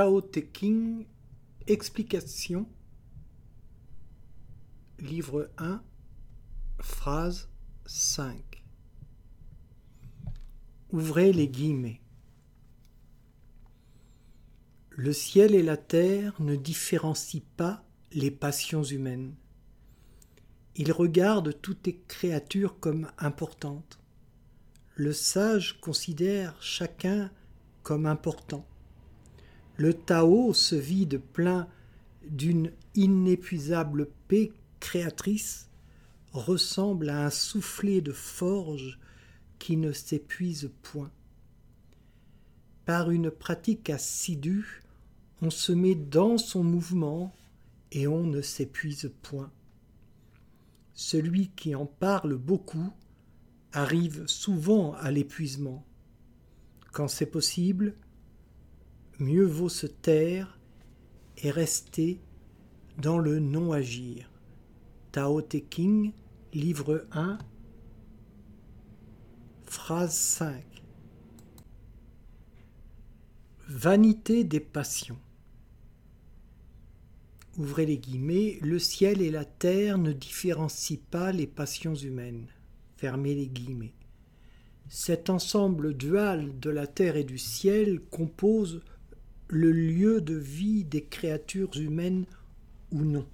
Tao Te King, Explication, livre 1, phrase 5. Ouvrez les guillemets. Le ciel et la terre ne différencient pas les passions humaines. Ils regardent toutes les créatures comme importantes. Le sage considère chacun comme important. Le Tao se vide plein d'une inépuisable paix créatrice, ressemble à un soufflet de forge qui ne s'épuise point. Par une pratique assidue, on se met dans son mouvement et on ne s'épuise point. Celui qui en parle beaucoup arrive souvent à l'épuisement. Quand c'est possible, mieux vaut se taire et rester dans le non-agir. Tao Te King, livre 1, phrase 5. Vanité des passions. Ouvrez les guillemets, le ciel et la terre ne différencient pas les passions humaines. Fermez les guillemets. Cet ensemble dual de la terre et du ciel compose le lieu de vie des créatures humaines ou non.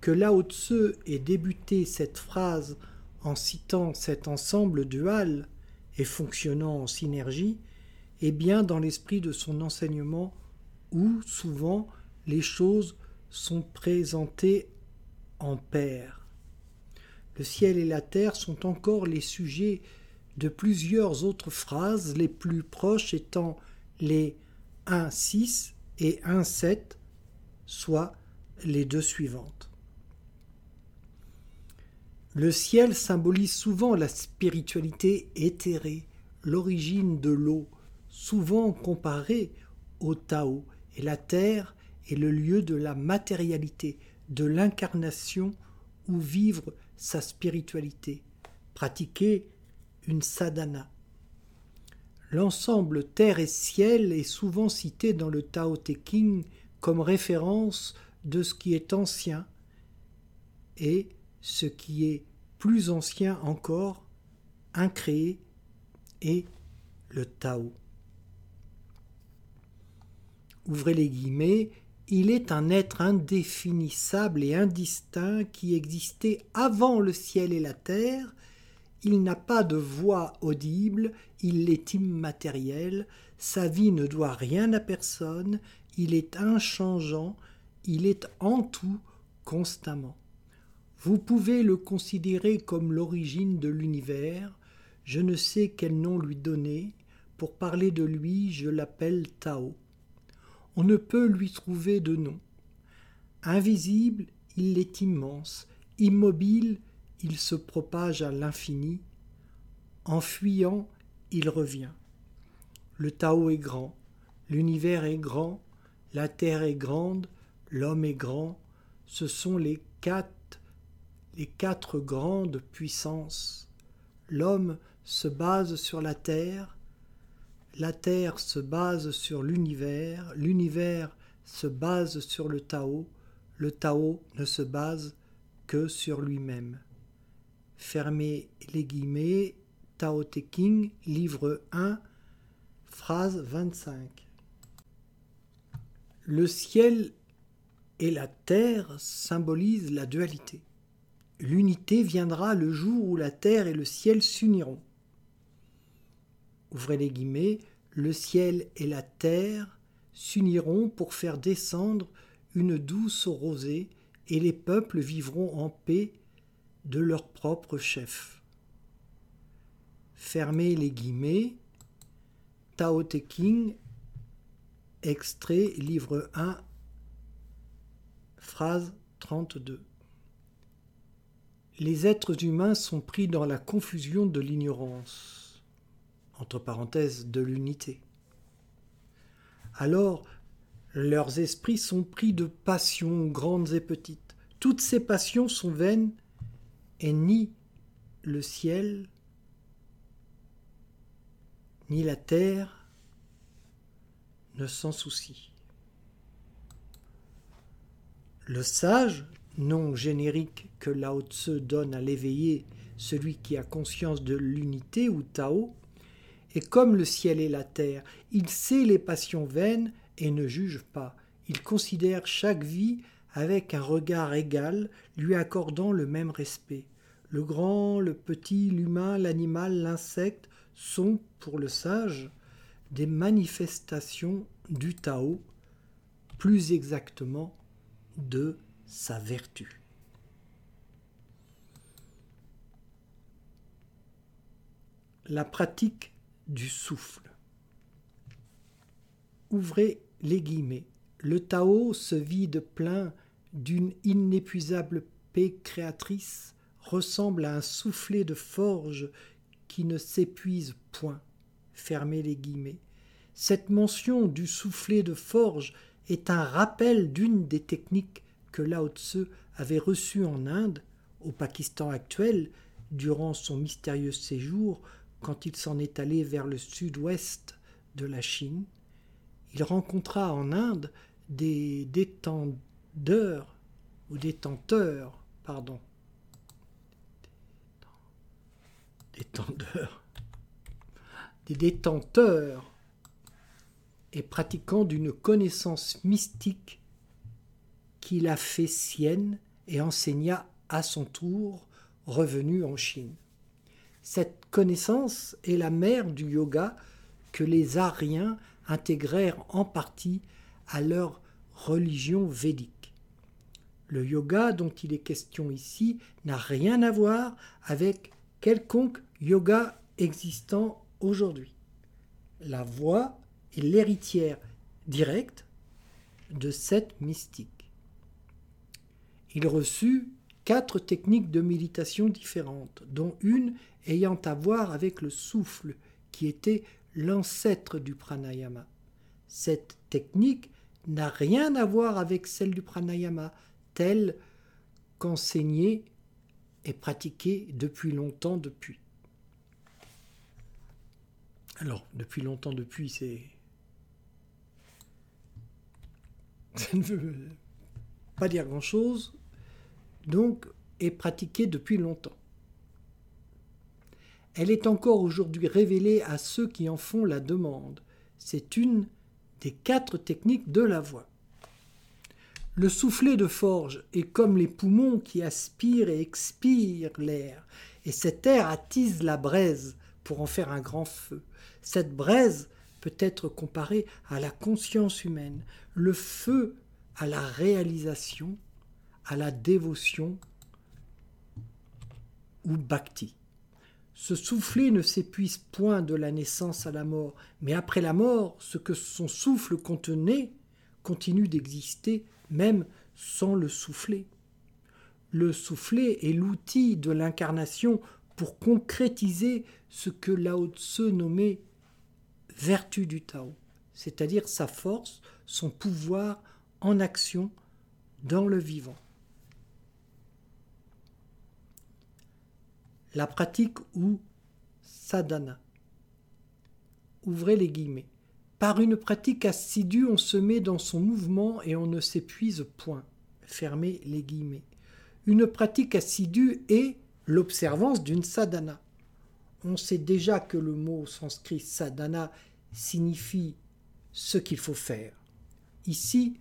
Que Lao Tse ait débuté cette phrase en citant cet ensemble dual et fonctionnant en synergie est bien dans l'esprit de son enseignement où souvent les choses sont présentées en paire. Le ciel et la terre sont encore les sujets de plusieurs autres phrases, les plus proches étant les 1,6 et 1,7, soit les deux suivantes. Le ciel symbolise souvent la spiritualité éthérée, l'origine de l'eau, souvent comparée au Tao, et la terre est le lieu de la matérialité, de l'incarnation où vivre sa spiritualité, pratiquer une sadhana. L'ensemble terre et ciel est souvent cité dans le Tao Te King comme référence de ce qui est ancien et ce qui est plus ancien encore, incréé, et le Tao. Ouvrez les guillemets, il est un être indéfinissable et indistinct qui existait avant le ciel et la terre il n'a pas de voix audible, il est immatériel, sa vie ne doit rien à personne, il est inchangeant, il est en tout constamment. Vous pouvez le considérer comme l'origine de l'univers, je ne sais quel nom lui donner, pour parler de lui je l'appelle Tao. On ne peut lui trouver de nom. Invisible, il est immense, immobile, il se propage à l'infini. En fuyant, il revient. Le Tao est grand, l'univers est grand, la terre est grande, l'homme est grand. Ce sont les quatre, les quatre grandes puissances. L'homme se base sur la terre, la terre se base sur l'univers, l'univers se base sur le Tao, le Tao ne se base que sur lui-même. Fermez les guillemets, Tao Te King, livre 1, phrase 25. Le ciel et la terre symbolisent la dualité. L'unité viendra le jour où la terre et le ciel s'uniront. Ouvrez les guillemets, le ciel et la terre s'uniront pour faire descendre une douce rosée et les peuples vivront en paix de leur propre chef. Fermez les guillemets. Tao Te King, extrait, livre 1, phrase 32. Les êtres humains sont pris dans la confusion de l'ignorance, entre parenthèses de l'unité. Alors, leurs esprits sont pris de passions grandes et petites. Toutes ces passions sont vaines et ni le ciel, ni la terre ne s'en soucie. Le sage, nom générique que Lao Tse donne à l'éveillé, celui qui a conscience de l'unité ou Tao, est comme le ciel et la terre, il sait les passions vaines et ne juge pas, il considère chaque vie avec un regard égal, lui accordant le même respect. Le grand, le petit, l'humain, l'animal, l'insecte sont, pour le sage, des manifestations du Tao, plus exactement de sa vertu. La pratique du souffle. Ouvrez les guillemets. Le Tao se vide plein d'une inépuisable paix créatrice, ressemble à un soufflet de forge qui ne s'épuise point. Fermez les guillemets. Cette mention du soufflet de forge est un rappel d'une des techniques que Lao Tse avait reçues en Inde, au Pakistan actuel, durant son mystérieux séjour, quand il s'en est allé vers le sud-ouest de la Chine. Il rencontra en Inde des ou détenteurs, pardon, détendeurs, des détenteurs et pratiquant d'une connaissance mystique qu'il a fait sienne et enseigna à son tour, revenu en Chine. Cette connaissance est la mère du yoga que les Aryens intégrèrent en partie à leur religion védique. Le yoga dont il est question ici n'a rien à voir avec quelconque yoga existant aujourd'hui. La voix est l'héritière directe de cette mystique. Il reçut quatre techniques de méditation différentes, dont une ayant à voir avec le souffle, qui était l'ancêtre du pranayama. Cette technique n'a rien à voir avec celle du pranayama, telle qu'enseignée et pratiquée depuis longtemps depuis? Alors, depuis longtemps depuis, c'est... Ça ne veut pas dire grand-chose. Donc, est pratiquée depuis longtemps. Elle est encore aujourd'hui révélée à ceux qui en font la demande. C'est une des quatre techniques de la voix. Le soufflet de forge est comme les poumons qui aspirent et expirent l'air, et cet air attise la braise pour en faire un grand feu. Cette braise peut être comparée à la conscience humaine, le feu à la réalisation, à la dévotion ou bhakti. Ce soufflet ne s'épuise point de la naissance à la mort, mais après la mort, ce que son souffle contenait continue d'exister même sans le soufflet. Le soufflet est l'outil de l'incarnation pour concrétiser ce que Lao Tse nommait vertu du Tao, c'est-à-dire sa force, son pouvoir en action dans le vivant. la pratique ou sadhana. Ouvrez les guillemets. Par une pratique assidue, on se met dans son mouvement et on ne s'épuise point. Fermez les guillemets. Une pratique assidue est l'observance d'une sadhana. On sait déjà que le mot sanskrit sadhana signifie ce qu'il faut faire. Ici,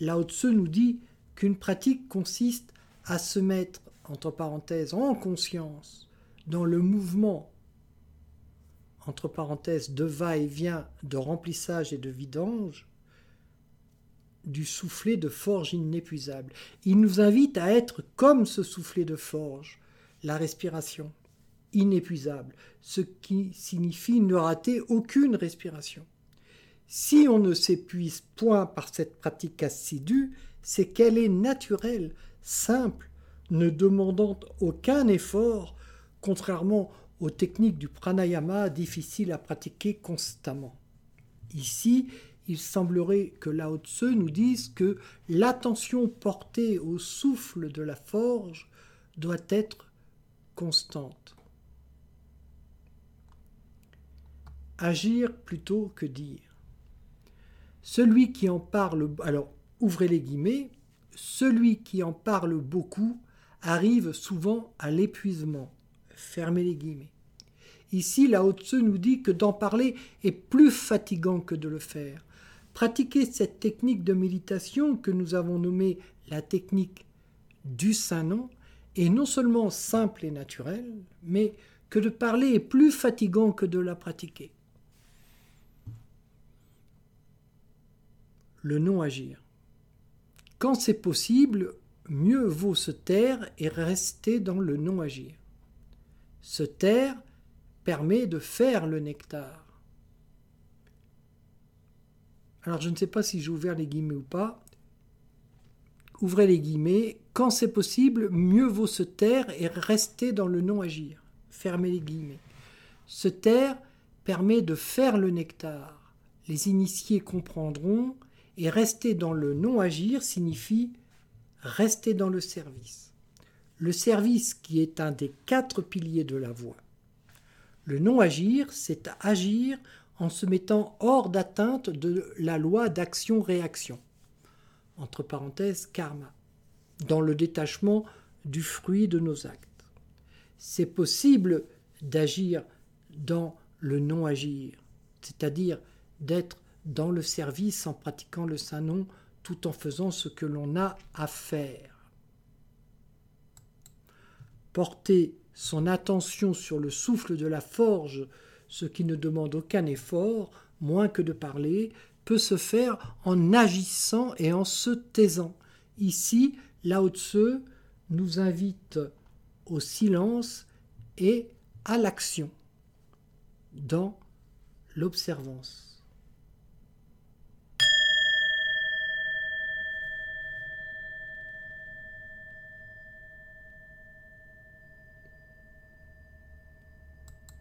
Lao Tse nous dit qu'une pratique consiste à se mettre, entre parenthèses, en conscience dans le mouvement, entre parenthèses, de va-et-vient, de remplissage et de vidange, du soufflet de forge inépuisable. Il nous invite à être comme ce soufflet de forge, la respiration, inépuisable, ce qui signifie ne rater aucune respiration. Si on ne s'épuise point par cette pratique assidue, c'est qu'elle est naturelle, simple, ne demandant aucun effort contrairement aux techniques du pranayama difficiles à pratiquer constamment. Ici, il semblerait que Lao Tse nous dise que l'attention portée au souffle de la forge doit être constante. Agir plutôt que dire. Celui qui en parle, alors ouvrez les guillemets, celui qui en parle beaucoup arrive souvent à l'épuisement. Fermez les guillemets. Ici, Lao Tzu nous dit que d'en parler est plus fatigant que de le faire. Pratiquer cette technique de méditation que nous avons nommée la technique du Saint-Nom est non seulement simple et naturel, mais que de parler est plus fatigant que de la pratiquer. Le non-agir. Quand c'est possible, mieux vaut se taire et rester dans le non-agir. Se taire permet de faire le nectar. Alors je ne sais pas si j'ai ouvert les guillemets ou pas. Ouvrez les guillemets. Quand c'est possible, mieux vaut se taire et rester dans le non-agir. Fermez les guillemets. Se taire permet de faire le nectar. Les initiés comprendront et rester dans le non-agir signifie rester dans le service. Le service qui est un des quatre piliers de la voie. Le non-agir, c'est agir en se mettant hors d'atteinte de la loi d'action-réaction, entre parenthèses karma, dans le détachement du fruit de nos actes. C'est possible d'agir dans le non-agir, c'est-à-dire d'être dans le service en pratiquant le Saint-Nom tout en faisant ce que l'on a à faire. Porter son attention sur le souffle de la forge, ce qui ne demande aucun effort, moins que de parler, peut se faire en agissant et en se taisant. Ici, Lao Tse nous invite au silence et à l'action dans l'observance.